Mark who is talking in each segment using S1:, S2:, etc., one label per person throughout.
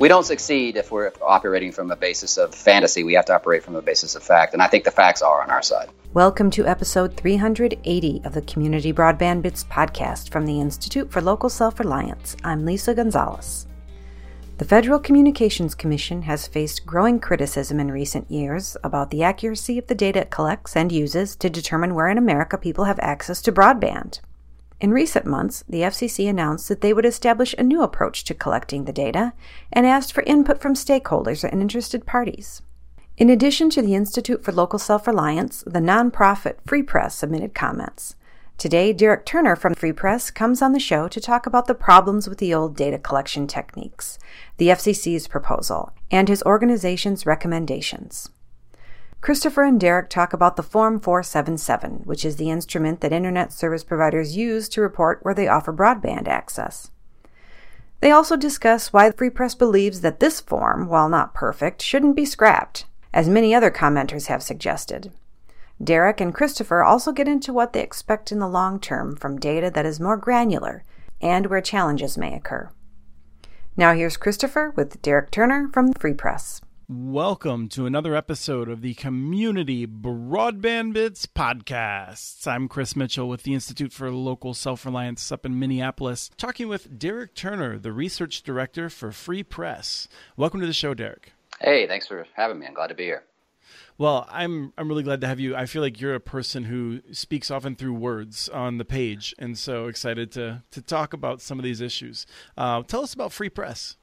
S1: we don't succeed if we're operating from a basis of fantasy. We have to operate from a basis of fact, and I think the facts are on our side.
S2: Welcome to episode 380 of the Community Broadband Bits podcast from the Institute for Local Self Reliance. I'm Lisa Gonzalez. The Federal Communications Commission has faced growing criticism in recent years about the accuracy of the data it collects and uses to determine where in America people have access to broadband. In recent months, the FCC announced that they would establish a new approach to collecting the data and asked for input from stakeholders and interested parties. In addition to the Institute for Local Self Reliance, the nonprofit Free Press submitted comments. Today, Derek Turner from Free Press comes on the show to talk about the problems with the old data collection techniques, the FCC's proposal, and his organization's recommendations. Christopher and Derek talk about the Form 477, which is the instrument that Internet service providers use to report where they offer broadband access. They also discuss why the Free Press believes that this form, while not perfect, shouldn't be scrapped, as many other commenters have suggested. Derek and Christopher also get into what they expect in the long term from data that is more granular and where challenges may occur. Now here's Christopher with Derek Turner from the Free Press.
S3: Welcome to another episode of the Community Broadband Bits Podcasts. I'm Chris Mitchell with the Institute for Local Self Reliance up in Minneapolis, talking with Derek Turner, the Research Director for Free Press. Welcome to the show, Derek.
S1: Hey, thanks for having me. I'm glad to be here.
S3: Well, I'm I'm really glad to have you. I feel like you're a person who speaks often through words on the page, and so excited to to talk about some of these issues. Uh, tell us about Free Press.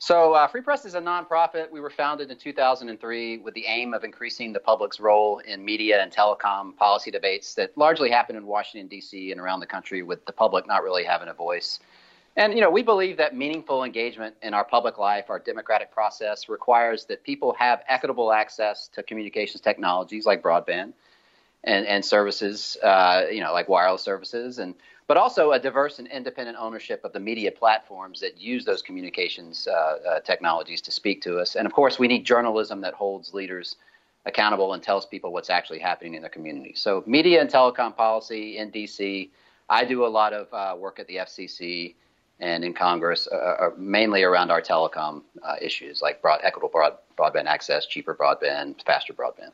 S1: So, uh, Free Press is a nonprofit. We were founded in 2003 with the aim of increasing the public's role in media and telecom policy debates that largely happen in Washington, D.C. and around the country, with the public not really having a voice. And, you know, we believe that meaningful engagement in our public life, our democratic process, requires that people have equitable access to communications technologies like broadband and, and services, uh, you know, like wireless services and but also a diverse and independent ownership of the media platforms that use those communications uh, uh, technologies to speak to us. And of course, we need journalism that holds leaders accountable and tells people what's actually happening in their community. So, media and telecom policy in DC. I do a lot of uh, work at the FCC and in Congress, uh, uh, mainly around our telecom issues like broad, equitable broad, broadband access, cheaper broadband, faster broadband.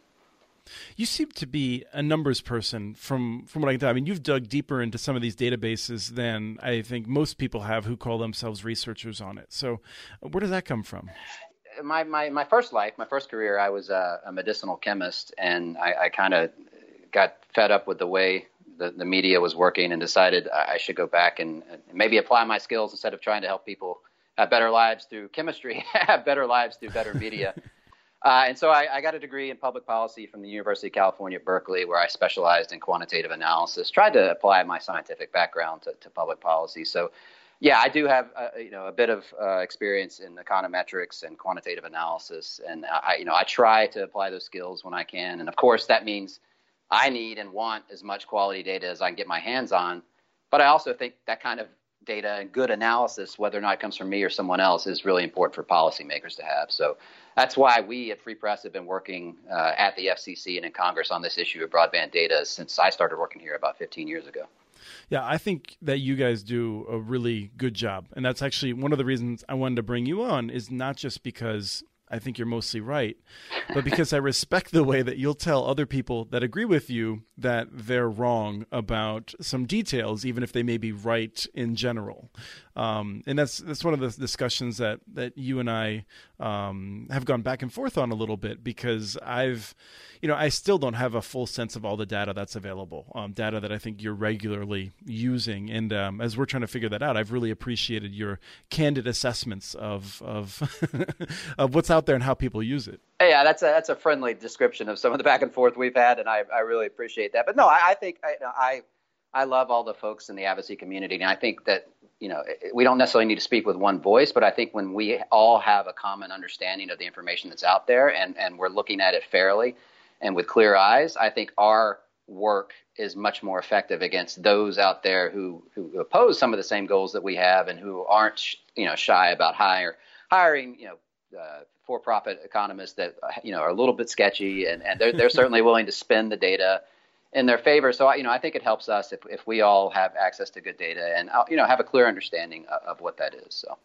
S3: You seem to be a numbers person from from what I can tell. I mean, you've dug deeper into some of these databases than I think most people have who call themselves researchers on it. So, uh, where does that come from?
S1: My my, my first life, my first career, I was a, a medicinal chemist, and I, I kind of got fed up with the way the, the media was working and decided I should go back and, and maybe apply my skills instead of trying to help people have better lives through chemistry, have better lives through better media. Uh, and so I, I, got a degree in public policy from the University of California, Berkeley, where I specialized in quantitative analysis. Tried to apply my scientific background to, to public policy. So, yeah, I do have uh, you know a bit of uh, experience in econometrics and quantitative analysis, and I you know I try to apply those skills when I can. And of course, that means I need and want as much quality data as I can get my hands on. But I also think that kind of data and good analysis, whether or not it comes from me or someone else, is really important for policymakers to have. So that's why we at Free Press have been working uh, at the FCC and in Congress on this issue of broadband data since I started working here about 15 years ago.
S3: Yeah, I think that you guys do a really good job. And that's actually one of the reasons I wanted to bring you on is not just because I think you're mostly right, but because I respect the way that you'll tell other people that agree with you that they're wrong about some details, even if they may be right in general. Um, and that's that's one of the discussions that that you and I um, have gone back and forth on a little bit because I've, you know, I still don't have a full sense of all the data that's available, um, data that I think you're regularly using. And um, as we're trying to figure that out, I've really appreciated your candid assessments of of of what's out there and how people use it.
S1: Yeah, that's a that's a friendly description of some of the back and forth we've had, and I, I really appreciate that. But no, I, I think I, I I love all the folks in the advocacy community, and I think that you know we don't necessarily need to speak with one voice, but I think when we all have a common understanding of the information that's out there, and and we're looking at it fairly and with clear eyes, I think our work is much more effective against those out there who who oppose some of the same goals that we have and who aren't you know shy about hire, hiring you know uh, for-profit economists that you know are a little bit sketchy and, and they're they're certainly willing to spend the data in their favor. So you know, I think it helps us if if we all have access to good data and uh, you know have a clear understanding of, of what that is. So.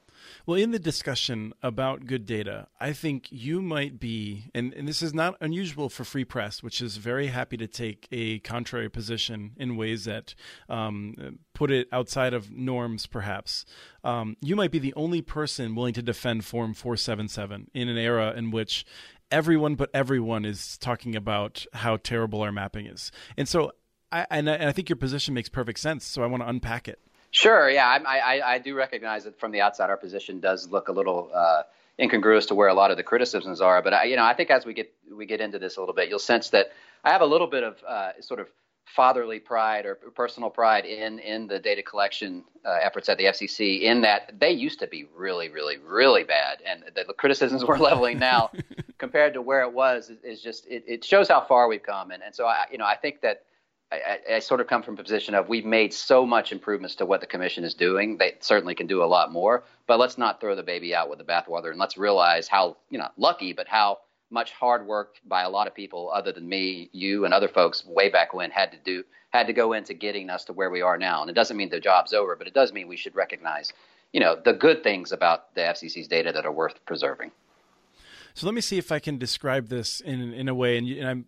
S3: Well, in the discussion about good data, I think you might be, and, and, this is not unusual for Free Press, which is very happy to take a contrary position in ways that um, put it outside of norms, perhaps. Um, you might be the only person willing to defend Form 477 in an era in which everyone but everyone is talking about how terrible our mapping is. And so I, and I, and I think your position makes perfect sense. So I want to unpack it.
S1: Sure. Yeah, I, I, I do recognize that from the outside, our position does look a little uh, incongruous to where a lot of the criticisms are. But I, you know, I think as we get we get into this a little bit, you'll sense that I have a little bit of uh, sort of fatherly pride or personal pride in in the data collection uh, efforts at the FCC. In that they used to be really, really, really bad, and the criticisms we're leveling now, compared to where it was, is, just it, it, shows how far we've come. And and so I you know I think that I, I, sort of come from a position of we've made so much improvements to what the commission is doing. They certainly can do a lot more, but let's not throw the baby out with the bathwater, and let's realize how you know lucky, but how much hard work by a lot of people other than me, you, and other folks way back when had to do had to go into getting us to where we are now. And it doesn't mean the job's over, but it does mean we should recognize, you know, the good things about the FCC's data that are worth preserving.
S3: So let me see if I can describe this in in a way, and, and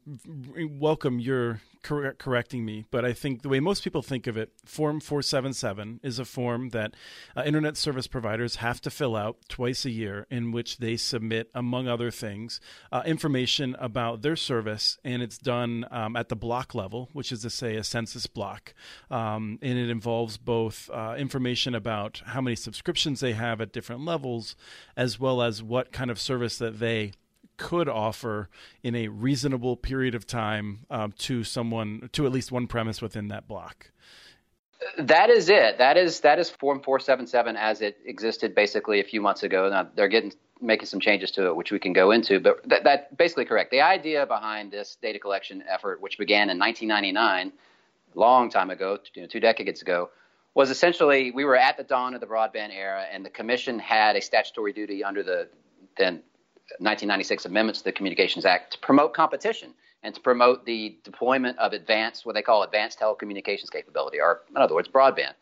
S3: I welcome your cor- correcting me, but I think the way most people think of it, Form 477 is a form that uh, internet service providers have to fill out twice a year, in which they submit, among other things, uh, information about their service, and it's done um, at the block level, which is to say a census block, um, and it involves both uh, information about how many subscriptions they have at different levels, as well as what kind of service that they could offer in a reasonable period of time um, to someone to at least one premise within that block.
S1: That is it. That is that is Form 477 as it existed basically a few months ago. Now they're getting making some changes to it, which we can go into. But that, that basically correct. The idea behind this data collection effort, which began in 1999, long time ago, you know, two decades ago, was essentially we were at the dawn of the broadband era, and the commission had a statutory duty under the then 1996 amendments to the Communications Act to promote competition and to promote the deployment of advanced, what they call advanced telecommunications capability, or in other words, broadband.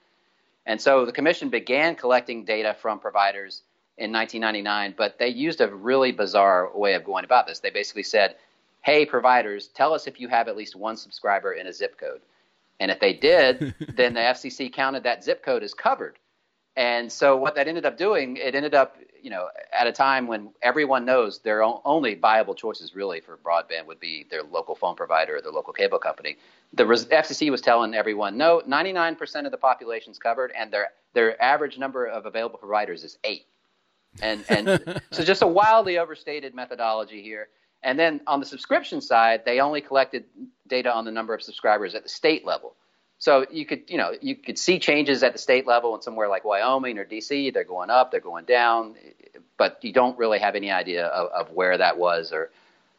S1: And so the commission began collecting data from providers in 1999, but they used a really bizarre way of going about this. They basically said, hey, providers, tell us if you have at least one subscriber in a zip code. And if they did, then the FCC counted that zip code as covered. And so what that ended up doing, it ended up, you know, at a time when everyone knows their only viable choices really for broadband would be their local phone provider or their local cable company. The FCC was telling everyone, no, 99% of the population is covered, and their their average number of available providers is eight. And and so just a wildly overstated methodology here. And then on the subscription side, they only collected data on the number of subscribers at the state level. So you could, you know, you could see changes at the state level in somewhere like Wyoming or DC. They're going up, they're going down, but you don't really have any idea of, of where that was or,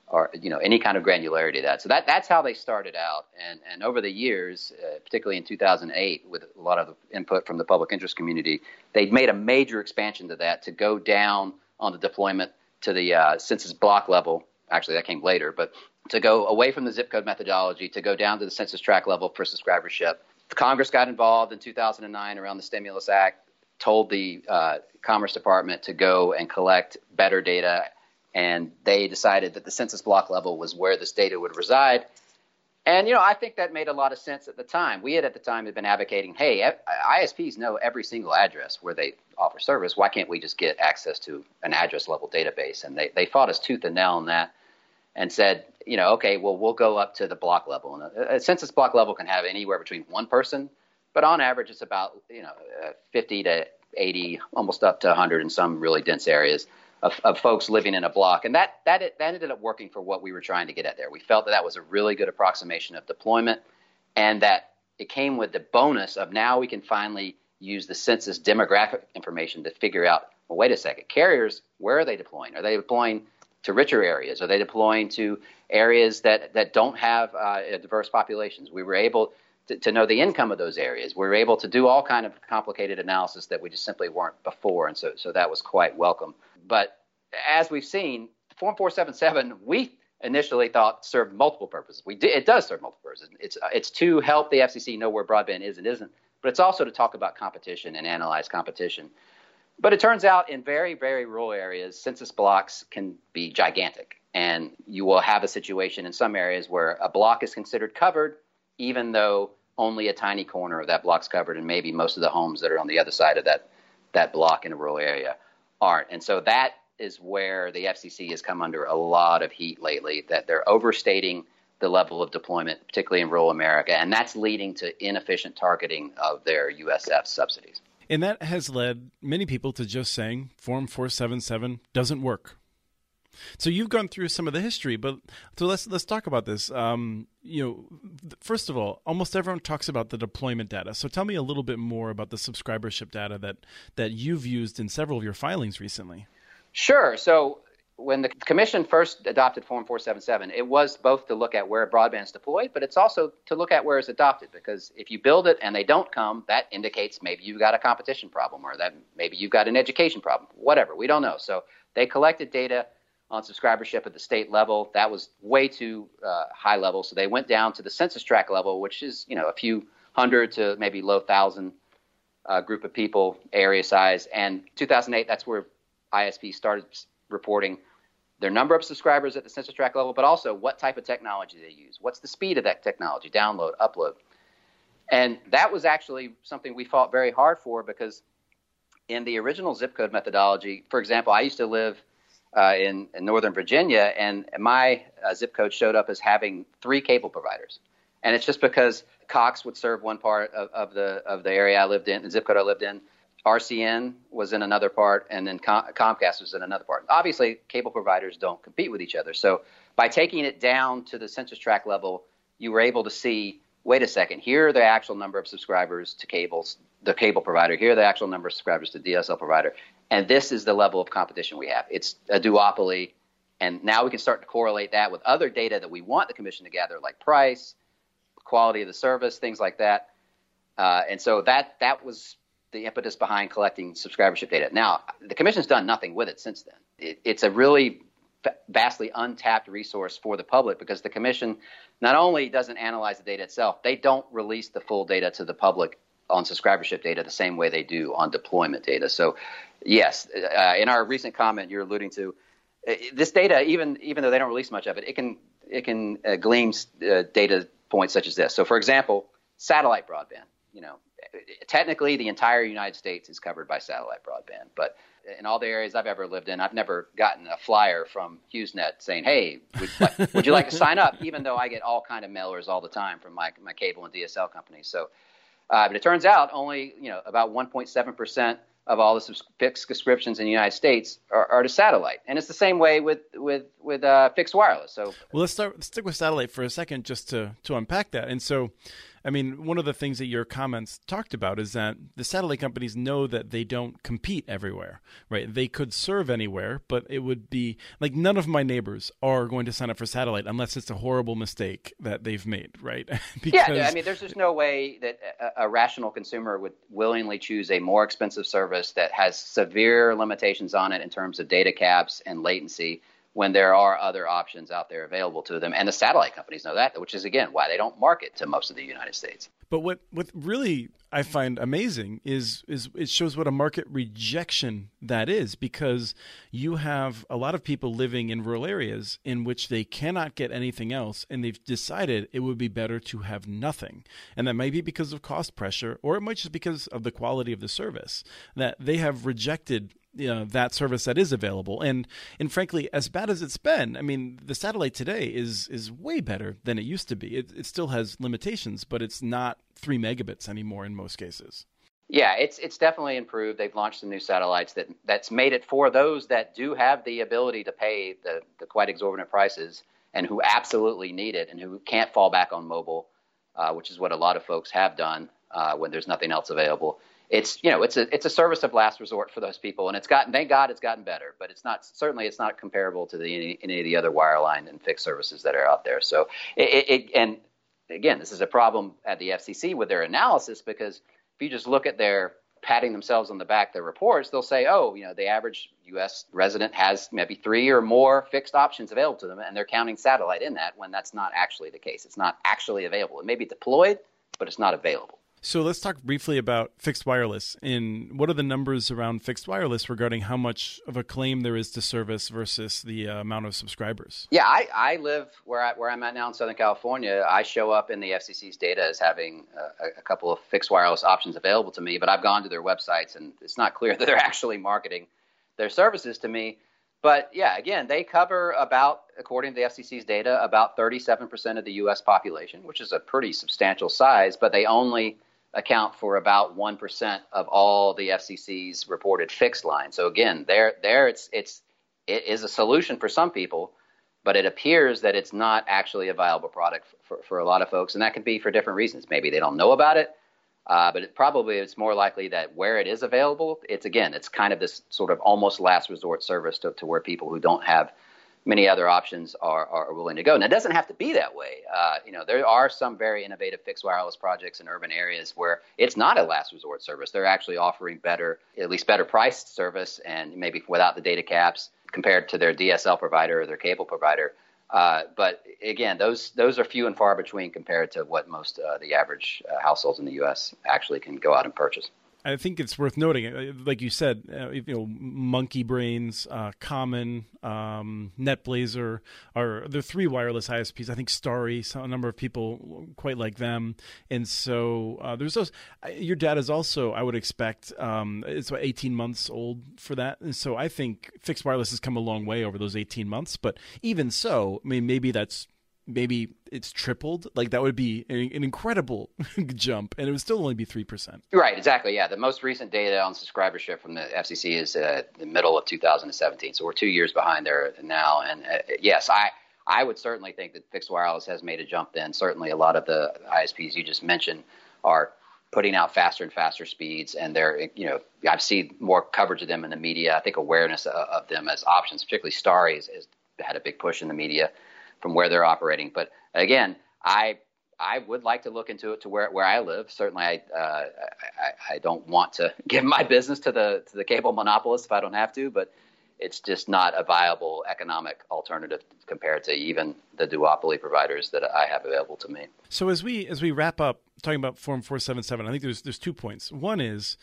S1: or you know, any kind of granularity of that. So that that's how they started out, and and over the years, uh, particularly in 2008, with a lot of input from the public interest community, they made a major expansion to that to go down on the deployment to the uh, census block level. Actually, that came later, but to go away from the zip code methodology to go down to the census tract level for subscribership. Congress got involved in 2009 around the Stimulus Act, told the uh, Commerce Department to go and collect better data, and they decided that the census block level was where this data would reside. And you know, I think that made a lot of sense at the time. We had at the time had been advocating, hey, ISPs know every single address where they offer service. Why can't we just get access to an address level database? And they they fought us tooth and nail on that and said, you know, okay, well, we'll go up to the block level. And a, a census block level can have anywhere between one person, but on average, it's about, you know, uh, 50 to 80, almost up to 100 in some really dense areas of, of folks living in a block. And that, that, that ended up working for what we were trying to get at there. We felt that that was a really good approximation of deployment and that it came with the bonus of now we can finally use the census demographic information to figure out, well, wait a second, carriers, where are they deploying? Are they deploying – to richer areas? Are they deploying to areas that, that don't have uh, diverse populations? We were able to, to, know the income of those areas. We were able to do all kind of complicated analysis that we just simply weren't before, and so so that was quite welcome. But as we've seen, Form 477, we initially thought served multiple purposes. We did, it does serve multiple purposes. It's it's to help the FCC know where broadband is and isn't, but it's also to talk about competition and analyze competition. But it turns out in very very rural areas, census blocks can be gigantic, and you will have a situation in some areas where a block is considered covered, even though only a tiny corner of that block's covered, and maybe most of the homes that are on the other side of that that block in a rural area aren't. And so that is where the FCC has come under a lot of heat lately, that they're overstating the level of deployment, particularly in rural America, and that's leading to inefficient targeting of their USF subsidies.
S3: And that has led many people to just saying Form 477 doesn't work. So you've gone through some of the history, but so let's let's talk about this. Um, you know, first of all, almost everyone talks about the deployment data. So tell me a little bit more about the subscribership data that that you've used in several of your filings recently.
S1: Sure. So when the commission first adopted Form 477, it was both to look at where broadband is deployed, but it's also to look at where it's adopted. Because if you build it and they don't come, that indicates maybe you've got a competition problem or that maybe you've got an education problem, whatever. We don't know. So they collected data on subscribership at the state level. That was way too uh, high level. So they went down to the census tract level, which is you know a few hundred to maybe low thousand uh, group of people, area size. And 2008, that's where ISP started reporting their number of subscribers at the census tract level, but also what type of technology they use. What's the speed of that technology, download, upload. And that was actually something we fought very hard for because in the original zip code methodology, for example, I used to live uh, in, in, Northern Virginia, and my uh, zip code showed up as having three cable providers. And it's just because Cox would serve one part of, of the of the area I lived in, the zip code I lived in. RCN was in another part, and then Com- Comcast was in another part. Obviously, cable providers don't compete with each other. So by taking it down to the census tract level, you were able to see wait a second, here are the actual number of subscribers to cables, the cable provider. Here are the actual number of subscribers to DSL provider. And this is the level of competition we have. It's a duopoly. And now we can start to correlate that with other data that we want the commission to gather, like price, quality of the service, things like that. Uh, and so that that was the impetus behind collecting subscribership data. Now, the commission's done nothing with it since then. It, it's a really vastly untapped resource for the public because the commission not only doesn't analyze the data itself, they don't release the full data to the public on subscribership data the same way they do on deployment data. So, yes, uh, in our recent comment, you're alluding to uh, this data, even even though they don't release much of it, it can it can uh, glean uh, data points such as this. So, for example, satellite broadband. You know, technically the entire United States is covered by satellite broadband, but in all the areas I've ever lived in, I've never gotten a flyer from HughesNet saying, "Hey, would, would you like to sign up?" Even though I get all kind of mailers all the time from my my cable and DSL companies. So, uh, but it turns out only you know about 1.7 percent of all the fixed subscriptions in the United States are, are, to satellite, and it's the same way with with with uh, fixed wireless. So,
S3: well, let's start stick with satellite for a second, just to to unpack that. And so, I mean, one of the things that your comments talked about is that the satellite companies know that they don't compete everywhere, right? They could serve anywhere, but it would be like none of my neighbors are going to sign up for satellite unless it's a horrible mistake that they've made, right?
S1: because... Yeah, I mean, there's just no way that a, a rational consumer would willingly choose a more expensive service that has severe limitations on it in terms of data caps and latency when there are other options out there available to them. And the satellite companies know that, which is, again, why they don't market to most of the United States.
S3: But what, what really I find amazing is, is it shows what a market rejection that is because you have a lot of people living in rural areas in which they cannot get anything else and they've decided it would be better to have nothing. And that may be because of cost pressure or it might just because of the quality of the service that they have rejected you know, that service that is available. And and frankly, as bad as it's been, I mean, the satellite today is is way better than it used to be. It, it still has limitations, but it's not three megabits anymore in most cases.
S1: Yeah, it's it's definitely improved. They've launched some new satellites that that's made it for those that do have the ability to pay the, the quite exorbitant prices and who absolutely need it and who can't fall back on mobile, uh, which is what a lot of folks have done uh, when there's nothing else available it's you know it's a it's a service of last resort for those people, and it's gotten thank God it's gotten better, but it's not certainly it's not comparable to the any, any of the other wireline and fixed services that are out there. So it, it and again this is a problem at the FCC with their analysis because if you just look at their patting themselves on the back their reports, they'll say, oh, you know, the average U.S. resident has maybe three or more fixed options available to them, and they're counting satellite in that when that's not actually the case. It's not actually available. It may be deployed, but it's not available.
S3: So let's talk briefly about fixed wireless. And what are the numbers around fixed wireless regarding how much of a claim there is to service versus the uh, amount of subscribers?
S1: Yeah, I, I live where, I, where I'm at now in Southern California. I show up in the FCC's data as having a, a couple of fixed wireless options available to me, but I've gone to their websites and it's not clear that they're actually marketing their services to me. But yeah, again, they cover about, according to the FCC's data, about 37% of the U.S. population, which is a pretty substantial size, but they only account for about 1% of all the FCC's reported fixed lines. So again, there there it's it's it is a solution for some people, but it appears that it's not actually a viable product for, for a lot of folks, and that could be for different reasons. Maybe they don't know about it, uh, but it probably it's more likely that where it is available, it's again, it's kind of this sort of almost last resort service to, to where people who don't have many other options are, are willing to go. Now, it doesn't have to be that way. Uh, you know, there are some very innovative fixed wireless projects in urban areas where it's not a last resort service. They're actually offering better, at least better priced service, and maybe without the data caps compared to their DSL provider or their cable provider. Uh, but again, those those are few and far between compared to what most uh, the average uh, households in the U.S. actually can go out and purchase.
S3: I think it's worth noting, uh, like you said, uh, you know, Monkeybrains, uh, Common, um, Netblazr are the three wireless ISPs. I think Starry, a number of people quite like them, and so uh, there's those. Your dad is also, I would expect, um, it's about 18 months old for that, and so I think fixed wireless has come a long way over those 18 months. But even so, I mean, maybe that's maybe it's tripled, like that would be an incredible jump, and it would still only be three percent.
S1: Right, exactly. Yeah, the most recent data on subscribership from the FCC is uh, the middle of 2017, so we're two years behind there now. And uh, yes, I I would certainly think that fixed wireless has made a jump. Then certainly a lot of the ISPs you just mentioned are putting out faster and faster speeds, and they're you know I've seen more coverage of them in the media. I think awareness of, of them as options, particularly Starry, has had a big push in the media from where they're operating. But again, I I would like to look into it to where where I live. Certainly, I, uh, I I don't want to give my business to the to the cable monopolist if I don't have to, but it's just not a viable economic alternative compared to even the duopoly providers that I have available to me.
S3: So as we as we wrap up talking about Form 477, I think there's there's two points. One is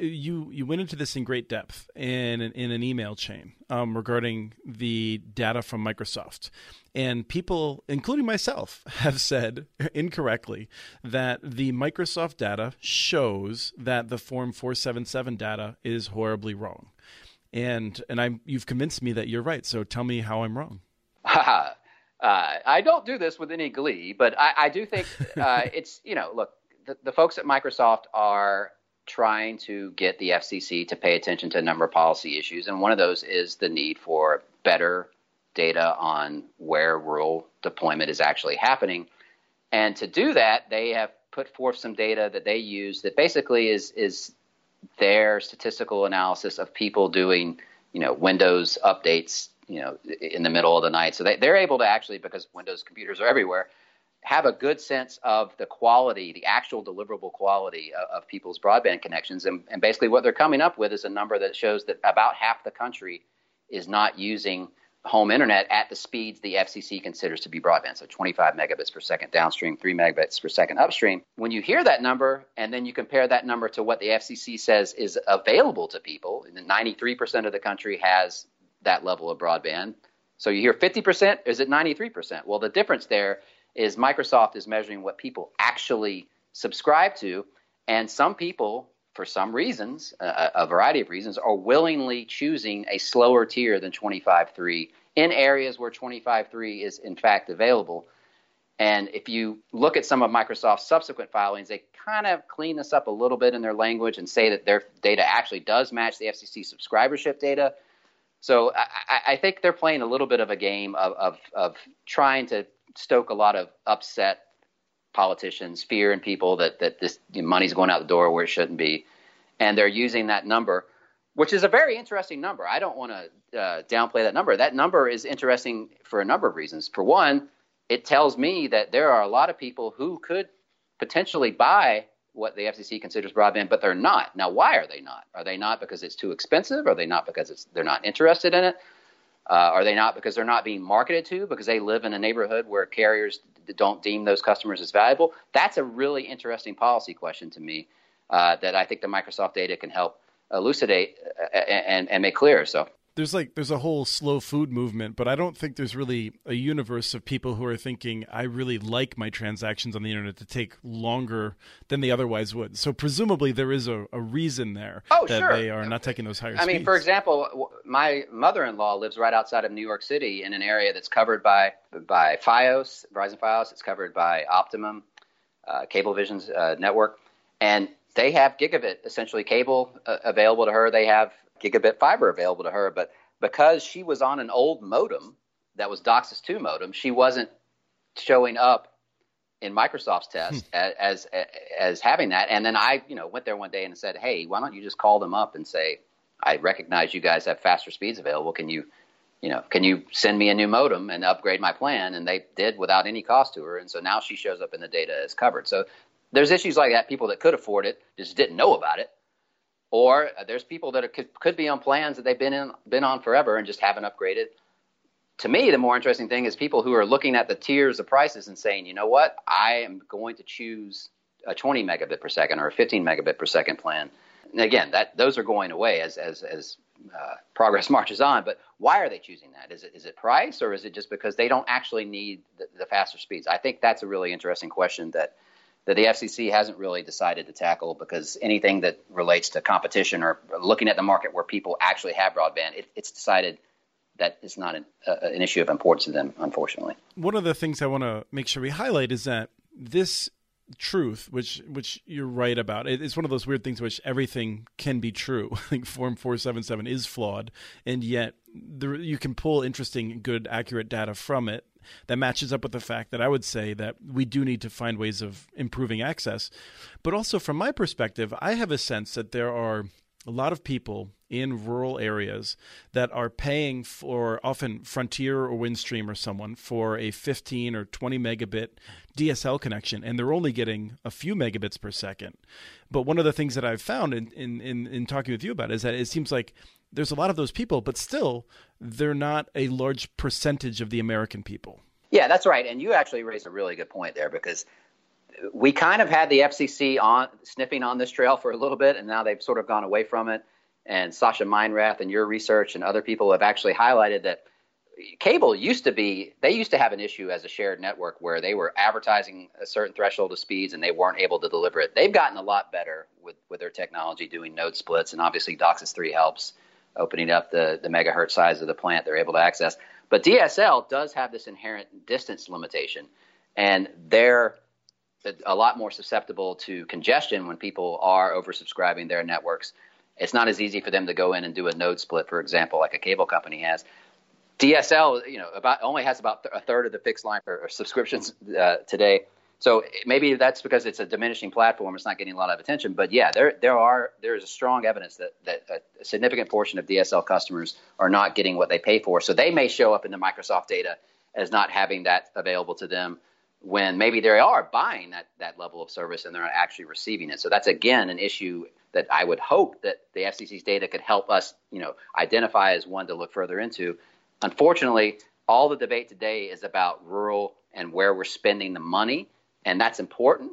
S3: you you went into this in great depth in an, in an email chain um, regarding the data from Microsoft, and people, including myself, have said incorrectly that the Microsoft data shows that the Form 477 data is horribly wrong, and and I you've convinced me that you're right. So tell me how I'm wrong.
S1: uh, I don't do this with any glee, but I, I do think uh, it's you know look the, the folks at Microsoft are trying to get the FCC to pay attention to a number of policy issues, and one of those is the need for better data on where rural deployment is actually happening. And to do that, they have put forth some data that they use that basically is is their statistical analysis of people doing, you know, Windows updates, you know, in the middle of the night. So they, they're able to actually, because Windows computers are everywhere, have a good sense of the quality, the actual deliverable quality of, of people's broadband connections. And, and, basically, what they're coming up with is a number that shows that about half the country is not using home internet at the speeds the FCC considers to be broadband. So 25 megabits per second downstream, 3 megabits per second upstream. When you hear that number and then you compare that number to what the FCC says is available to people, and 93% of the country has that level of broadband. So you hear 50%, is it 93%? Well, the difference there is Microsoft is measuring what people actually subscribe to, and some people, for some reasons, uh, a variety of reasons, are willingly choosing a slower tier than 25.3 in areas where 25.3 is in fact available. And if you look at some of Microsoft's subsequent filings, they kind of clean this up a little bit in their language and say that their data actually does match the FCC subscribership data. So I, I think they're playing a little bit of a game of, of, of trying to stoke a lot of upset politicians, fear in people that that this money's going out the door where it shouldn't be, and they're using that number, which is a very interesting number. I don't want to uh, downplay that number. That number is interesting for a number of reasons. For one, it tells me that there are a lot of people who could potentially buy what the FCC considers broadband, but they're not. Now, why are they not? Are they not because it's too expensive? Are they not because it's, they're not interested in it? Uh, are they not because they're not being marketed to because they live in a neighborhood where carriers don't deem those customers as valuable? That's a really interesting policy question to me uh, that I think the Microsoft data can help elucidate uh, and, and make clear. So
S3: there's like there's a whole slow food movement, but I don't think there's really a universe of people who are thinking I really like my transactions on the internet to take longer than they otherwise would. So presumably there is a, a reason there
S1: oh,
S3: that
S1: sure.
S3: they are not taking those higher.
S1: I mean, for example, my mother-in-law lives right outside of New York City in an area that's covered by by FiOS, Verizon FiOS. It's covered by Optimum, uh, Cablevision's uh, network, and they have gigabit essentially cable uh, available to her. They have gigabit fiber available to her, but because she was on an old modem that was DOCSIS 2 modem, she wasn't showing up in Microsoft's test hmm. as, as as having that. And then I, you know, went there one day and said, "Hey, why don't you just call them up and say, I recognize you guys have faster speeds available. Can you, you know, can you send me a new modem and upgrade my plan?" And they did without any cost to her. And so now she shows up in the data as covered. So there's issues like that. People that could afford it just didn't know about it or there's people that are, could, could be on plans that they've been in been on forever and just haven't upgraded. To me, the more interesting thing is people who are looking at the tiers of prices and saying, you know what, I am going to choose a 20 megabit per second or a 15 megabit per second plan. And again, that those are going away as as as uh, progress marches on. But why are they choosing that? Is it is it price or is it just because they don't actually need the, the faster speeds? I think that's a really interesting question that that the FCC hasn't really decided to tackle because anything that relates to competition or looking at the market where people actually have broadband, it, it's decided that it's not an, uh, an issue of importance to them, unfortunately.
S3: One of the things I want to make sure we highlight is that this truth, which which you're right about, it's one of those weird things which everything can be true. I think Form 477 is flawed, and yet there, you can pull interesting, good, accurate data from it that matches up with the fact that I would say that we do need to find ways of improving access. But also, from my perspective, I have a sense that there are a lot of people in rural areas that are paying for often Frontier or Windstream or someone for a 15 or 20 megabit DSL connection, and they're only getting a few megabits per second. But one of the things that I've found in, in, in, in talking with you about is that it seems like there's a lot of those people, but still, they're not a large percentage of the American people.
S1: Yeah, that's right. And you actually raised a really good point there because we kind of had the FCC on sniffing on this trail for a little bit, and now they've sort of gone away from it. And Sascha Meinrath and your research and other people have actually highlighted that cable used to be they used to have an issue as a shared network where they were advertising a certain threshold of speeds and they weren't able to deliver it. They've gotten a lot better with with their technology doing node splits, and obviously DOCSIS 3 helps opening up the, the megahertz size of the plant they're able to access. But DSL does have this inherent distance limitation, and they're a lot more susceptible to congestion when people are oversubscribing their networks. It's not as easy for them to go in and do a node split, for example, like a cable company has. DSL, you know, about only has about a third of the fixed line or, subscriptions uh, today so maybe that's because it's a diminishing platform. It's not getting a lot of attention. But yeah, there there are there is a strong evidence that that a significant portion of DSL customers are not getting what they pay for. So they may show up in the Microsoft data as not having that available to them when maybe they are buying that that level of service and they're not actually receiving it. So that's again an issue that I would hope that the FCC's data could help us, you know, identify as one to look further into. Unfortunately, all the debate today is about rural and where we're spending the money and that's important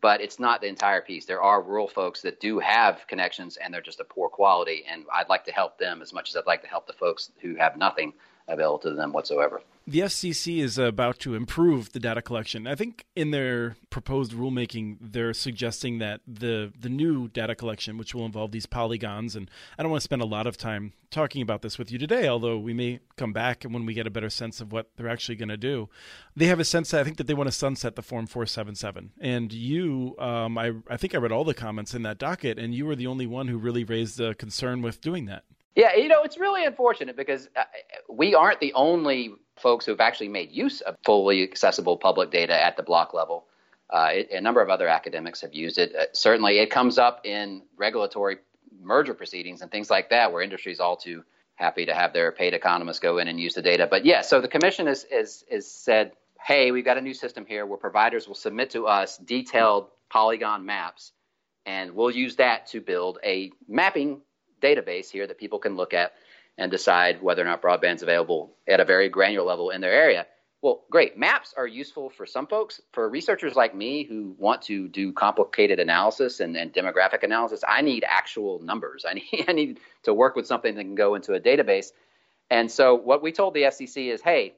S1: but it's not the entire piece. There are rural folks that do have connections and they're just a poor quality, and I'd like to help them as much as I'd like to help the folks who have nothing available to them whatsoever.
S3: The FCC is about to improve the data collection. I think in their proposed rulemaking, they're suggesting that the the new data collection, which will involve these polygons, and I don't want to spend a lot of time talking about this with you today, although we may come back when we get a better sense of what they're actually going to do. They have a sense I think that they want to sunset the Form 477. And you, um, I, I think I read all the comments in that docket, and you were the only one who really raised a concern with doing that.
S1: Yeah, you know, it's really unfortunate because uh, we aren't the only folks who've actually made use of fully accessible public data at the block level. Uh, it, a number of other academics have used it. Uh, certainly, it comes up in regulatory merger proceedings and things like that, where industry is all too happy to have their paid economists go in and use the data. But yeah, so the commission has is, is, is said, hey, we've got a new system here where providers will submit to us detailed polygon maps and we'll use that to build a mapping database here that people can look at and decide whether or not broadband's available at a very granular level in their area. Well, great. Maps are useful for some folks. For researchers like me who want to do complicated analysis and, and demographic analysis, I need actual numbers. I need, I need to work with something that can go into a database. And so, what we told the FCC is hey,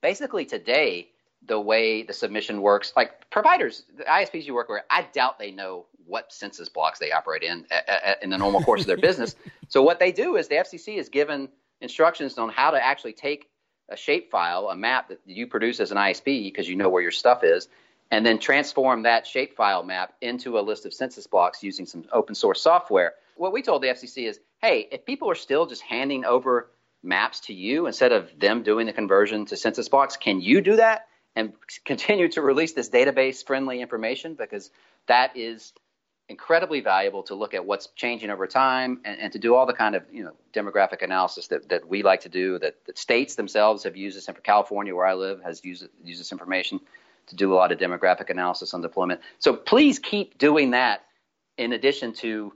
S1: basically today, the way the submission works, like providers, the ISPs you work with, I doubt they know what census blocks they operate in in the normal course of their business. So what they do is the FCC is given instructions on how to actually take a shapefile, a map that you produce as an ISP because you know where your stuff is, and then transform that shapefile map into a list of census blocks using some open source software. What we told the FCC is, hey, if people are still just handing over maps to you instead of them doing the conversion to census blocks, can you do that and continue to release this database friendly information because that is incredibly valuable to look at what's changing over time and, and, to do all the kind of you know demographic analysis that, that we like to do that, that states themselves have used this and for California where I live has used, used this information to do a lot of demographic analysis on deployment. So please keep doing that in addition to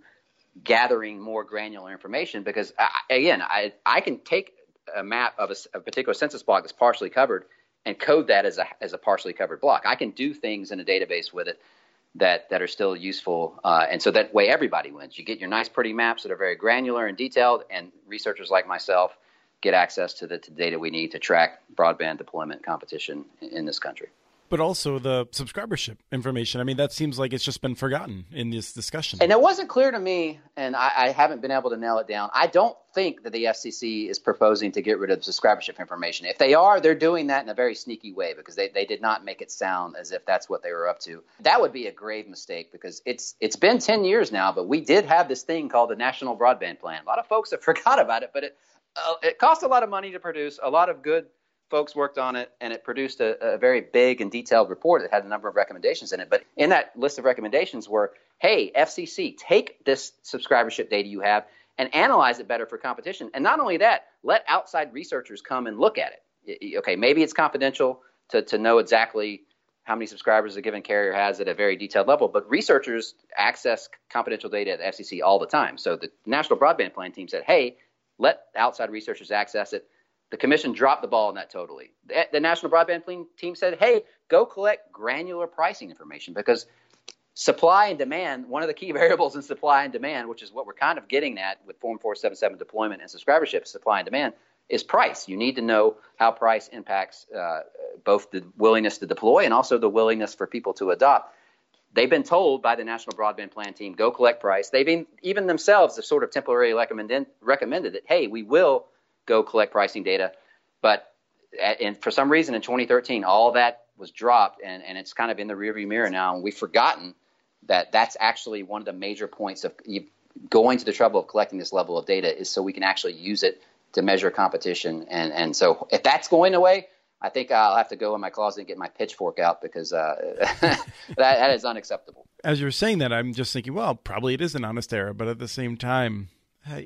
S1: gathering more granular information because I, again I, I can take a map of a, a particular census block that's partially covered and code that as a, as a partially covered block. I can do things in a database with it that that are still useful, uh, and so that way everybody wins. You get your nice, pretty maps that are very granular and detailed, and researchers like myself get access to the to data we need to track broadband deployment competition in, in this country
S3: but also the subscribership information. I mean, that seems like it's just been forgotten in this discussion.
S1: And it wasn't clear to me, and I, I, haven't been able to nail it down. I don't think that the FCC is proposing to get rid of the subscribership information. If they are, they're doing that in a very sneaky way because they, they did not make it sound as if that's what they were up to. That would be a grave mistake because it's it's been 10 years now, but we did have this thing called the National Broadband Plan. A lot of folks have forgot about it, but it uh, it cost a lot of money to produce, a lot of good folks worked on it and it produced a, a, very big and detailed report that had a number of recommendations in it. But in that list of recommendations were, hey, FCC, take this subscribership data you have and analyze it better for competition. And not only that, let outside researchers come and look at it. Okay, maybe it's confidential to, to know exactly how many subscribers a given carrier has at a very detailed level, but researchers access confidential data at the FCC all the time. So the National Broadband Plan team said, hey, let outside researchers access it the commission dropped the ball on that totally. The, the National Broadband team said, hey, go collect granular pricing information because supply and demand, one of the key variables in supply and demand, which is what we're kind of getting at with Form 477 deployment and subscribership, supply and demand, is price. You need to know how price impacts uh, both the willingness to deploy and also the willingness for people to adopt. They've been told by the National Broadband Plan team, go collect price. They've been, even themselves have sort of temporarily recommended, recommended that, hey, we will go collect pricing data. But and for some reason in 2013, all that was dropped, and, and it's kind of in the rearview mirror now, and we've forgotten that that's actually one of the major points of going to the trouble of collecting this level of data is so we can actually use it to measure competition. And and so if that's going away, I think I'll have to go in my closet and get my pitchfork out because uh, that, that is unacceptable.
S3: As you're saying that, I'm just thinking, well, probably it is an honest error, but at the same time,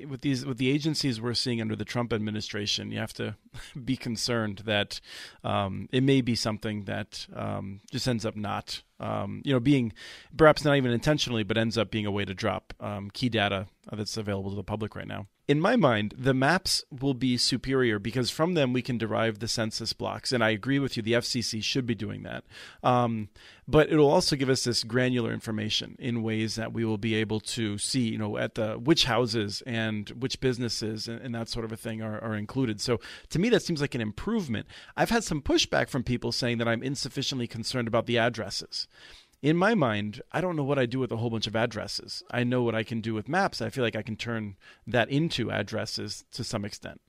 S3: with these with the agencies we're seeing under the Trump administration, you have to be concerned that um, it may be something that um, just ends up not, um, you know, being perhaps not even intentionally, but ends up being a way to drop um, key data that's available to the public right now in my mind, the maps will be superior because from them we can derive the census blocks. And I agree with you, the FCC should be doing that. Um, but it'll also give us this granular information in ways that we will be able to see, you know, at the which houses and which businesses and, and that sort of a thing are, are included. So to me, that seems like an improvement. I've had some pushback from people saying that I'm insufficiently concerned about the addresses in my mind, I don't know what I do with a whole bunch of addresses. I know what I can do with maps. I feel like I can turn that into addresses to some extent.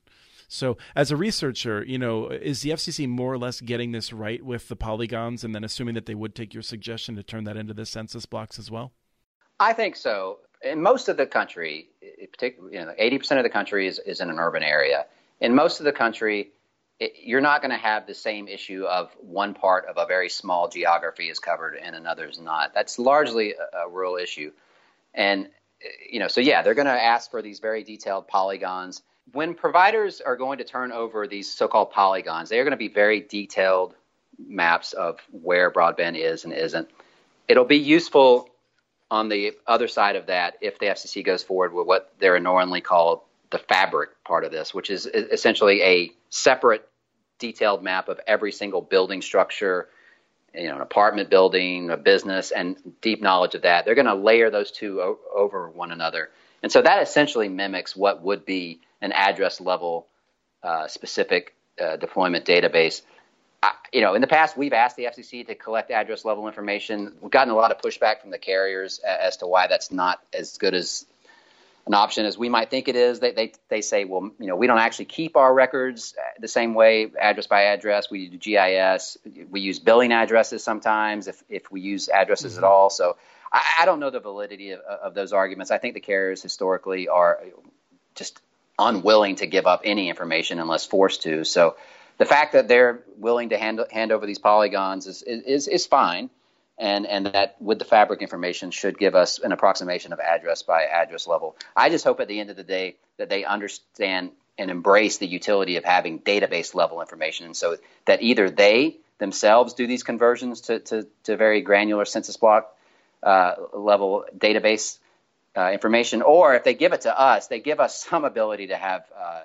S3: So, as a researcher, you know, is the FCC more or less getting this right with the polygons, and then assuming that they would take your suggestion to turn that into the census blocks as well?
S1: I think so. In most of the country, particularly, you know, eighty percent of the country is, is in an urban area. In most of the country, it, you're not going to have the same issue of one part of a very small geography is covered and another is not. That's largely a, a rural issue. And, you know, so yeah, they're going to ask for these very detailed polygons. When providers are going to turn over these so called polygons, they are going to be very detailed maps of where broadband is and isn't. It'll be useful on the other side of that, if the FCC goes forward with what they're annoyingly called the fabric part of this, which is essentially a separate detailed map of every single building structure, you know, an apartment building, a business, and deep knowledge of that. They're going to layer those two o- over one another. And so that essentially mimics what would be an address level uh, specific uh, deployment database. I, you know, in the past, we've asked the FCC to collect address level information. We've gotten a lot of pushback from the carriers as to why that's not as good as an option as we might think it is. They, they, they say, well, you know, we don't actually keep our records the same way, address by address. We do GIS. We use billing addresses sometimes if, if we use addresses mm-hmm. at all. So I, I, don't know the validity of, of those arguments. I think the carriers historically are just unwilling to give up any information unless forced to. So the fact that they're willing to hand, hand over these polygons is, is, is fine and and that with the fabric information should give us an approximation of address by address level. I just hope at the end of the day that they understand and embrace the utility of having database level information, and so that either they themselves do these conversions to to, to very granular census block uh, level database uh, information, or if they give it to us, they give us some ability to have. Uh,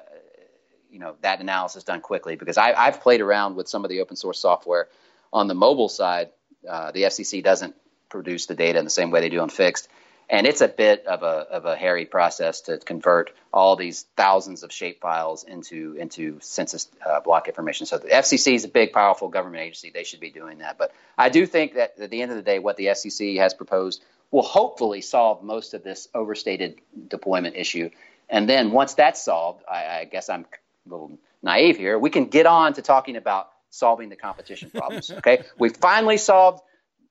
S1: you know that analysis done quickly because I, I've played around with some of the open source software on the mobile side uh, the FCC doesn't produce the data in the same way they do on fixed. And it's a bit of a, of a hairy process to convert all these thousands of shape files into into census uh, block information. So the FCC is a big, powerful government agency. They should be doing that. But I do think that at the end of the day, what the FCC has proposed will hopefully solve most of this overstated deployment issue. And then once that's solved, I, I guess I'm a little naive here. We can get on to talking about solving the competition problems. okay, we finally solved,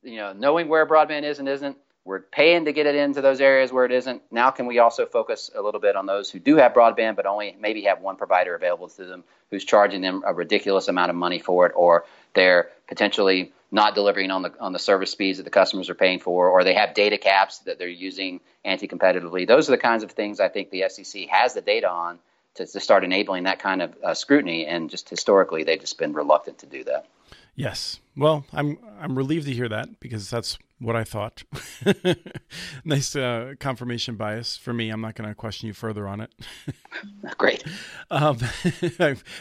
S1: you know, knowing where broadband is and isn't. We're paying to get it into those areas where it isn't. Now, can we also focus a little bit on those who do have broadband, but only maybe have one provider available to them who's charging them a ridiculous amount of money for it, or they're potentially not delivering on the on the service speeds that the customers are paying for, or they have data caps that they're using anti-competitively. Those are the kinds of things I think the FCC has the data on to, to start enabling that kind of uh, scrutiny. And just historically, they've just been reluctant to do that.
S3: Yes. Well, I'm I'm relieved to hear that because that's what I thought. nice uh, confirmation bias for me. I'm not going to question you further on it.
S1: Great.
S3: Um,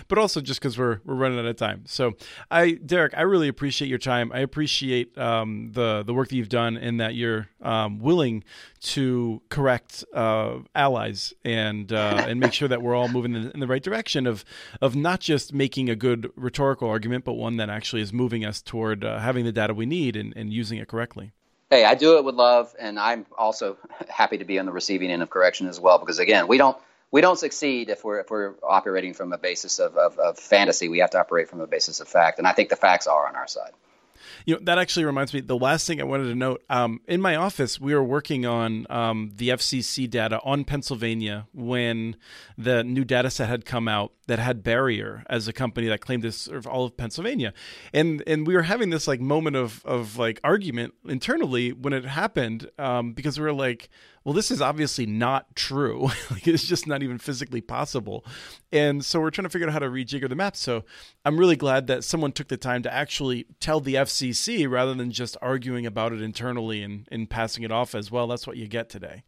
S3: but also just because we're we're running out of time. So, I Derek, I really appreciate your time. I appreciate um, the the work that you've done and that you're um, willing to correct uh, allies and uh, and make sure that we're all moving in, in the right direction of of not just making a good rhetorical argument, but one that actually is moving us toward uh, having the data we need and, and using it correctly.
S1: Hey, I do it with love, and I'm also happy to be on the receiving end of correction as well. Because again, we don't we don't succeed if we're if we're operating from a basis of, of, of fantasy. We have to operate from a basis of fact, and I think the facts are on our side.
S3: You know, that actually reminds me. The last thing I wanted to note um, in my office, we were working on um, the FCC data on Pennsylvania when the new data set had come out that had Barrier as a company that claimed to serve all of Pennsylvania, and and we were having this like moment of of like argument internally when it happened um, because we were like well, this is obviously not true. like, it's just not even physically possible. And so we're trying to figure out how to rejigger the map. So I'm really glad that someone took the time to actually tell the FCC rather than just arguing about it internally and, and passing it off as well. That's what you get today.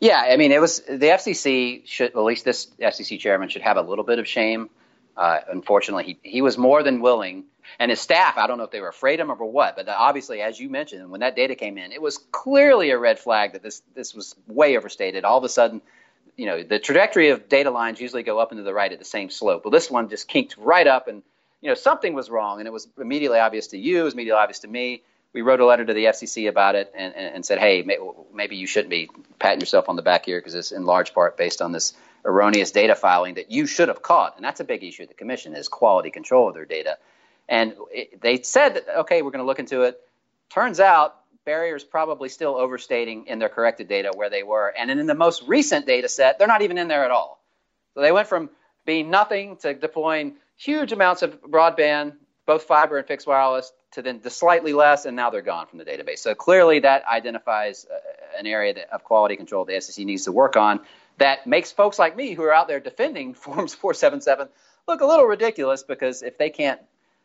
S1: Yeah, I mean, it was the FCC should, at least this FCC chairman should have a little bit of shame. Uh, unfortunately, he, he was more than willing and his staff, I don't know if they were afraid of him or what, but obviously, as you mentioned, when that data came in, it was clearly a red flag that this this was way overstated. All of a sudden, you know, the trajectory of data lines usually go up and to the right at the same slope. Well, this one just kinked right up, and you know, something was wrong, and it was immediately obvious to you, it was immediately obvious to me. We wrote a letter to the FCC about it and, and, and said, hey, may, maybe you shouldn't be patting yourself on the back here because it's in large part based on this erroneous data filing that you should have caught, and that's a big issue. The commission is quality control of their data. And it, they said, that, okay, we're going to look into it. Turns out barriers probably still overstating in their corrected data where they were. And in the most recent data set, they're not even in there at all. So they went from being nothing to deploying huge amounts of broadband, both fiber and fixed wireless, to then to slightly less, and now they're gone from the database. So clearly, that identifies uh, an area that, of quality control the FCC needs to work on. That makes folks like me who are out there defending Forms 477 look a little ridiculous because if they can't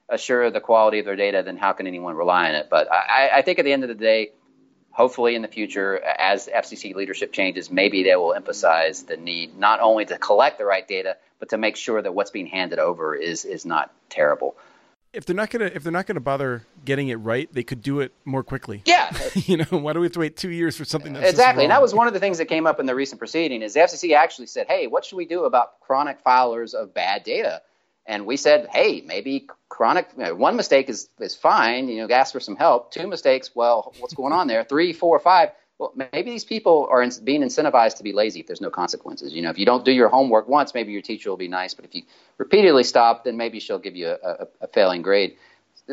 S1: assure the quality of their data, then how can anyone rely on it? But I, I think at the end of the day, hopefully in the future, as FCC leadership changes, maybe they will emphasize the need not only to collect the right data, but to make sure that what's being handed over is is not terrible.
S3: If they're not gonna if they're not gonna bother getting it right, they could do it more quickly.
S1: Yeah,
S3: you know, why do we have to wait two years for something that's
S1: exactly? And that was one of the things that came up in the recent proceeding. Is the FCC actually said, "Hey, what should we do about chronic filers of bad data?" And we said, "Hey, maybe chronic you know, one mistake is is fine. You know, ask for some help. Two mistakes, well, what's going on there? Three, four, five." Well, maybe these people are in, being incentivized to be lazy if there's no consequences. You know, if you don't do your homework once, maybe your teacher will be nice, but if you repeatedly stop, then maybe she'll give you a, a, a failing grade.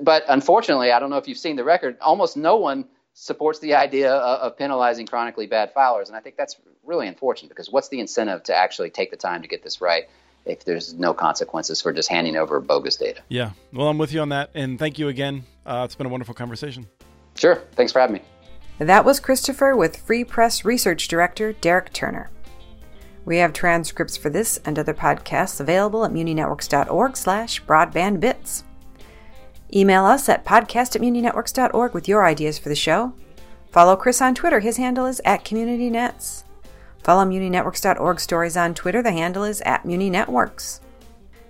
S1: But unfortunately, I don't know if you've seen the record, almost no one supports the idea of, of penalizing chronically bad filers, and I think that's really unfortunate because what's the incentive to actually take the time to get this right? if there's no consequences for just handing over bogus data.
S3: Yeah. Well, I'm with you on that. And thank you again. Uh, it's been a wonderful conversation.
S1: Sure. Thanks for having me.
S2: That was Christopher with Free Press Research Director Derek Turner. We have transcripts for this and other podcasts available at muninetworks.org slash broadbandbits. Email us at podcast at muninetworks.org with your ideas for the show. Follow Chris on Twitter. His handle is at CommunityNets. Follow muninetworks.org stories on Twitter. The handle is at muninetworks.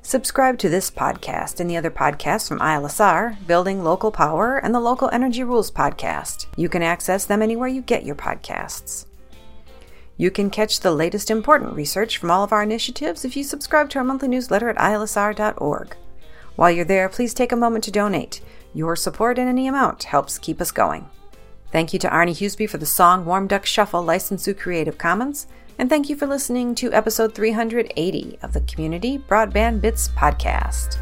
S2: Subscribe to this podcast and the other podcasts from ILSR, Building Local Power, and the Local Energy Rules podcast. You can access them anywhere you get your podcasts. You can catch the latest important research from all of our initiatives if you subscribe to our monthly newsletter at ilsr.org. While you're there, please take a moment to donate. Your support in any amount helps keep us going. Thank you to Arne Huseby for the song Warm Duck Shuffle licensed through Creative Commons. And thank you for listening to episode 380 of the Community Broadband Bits podcast.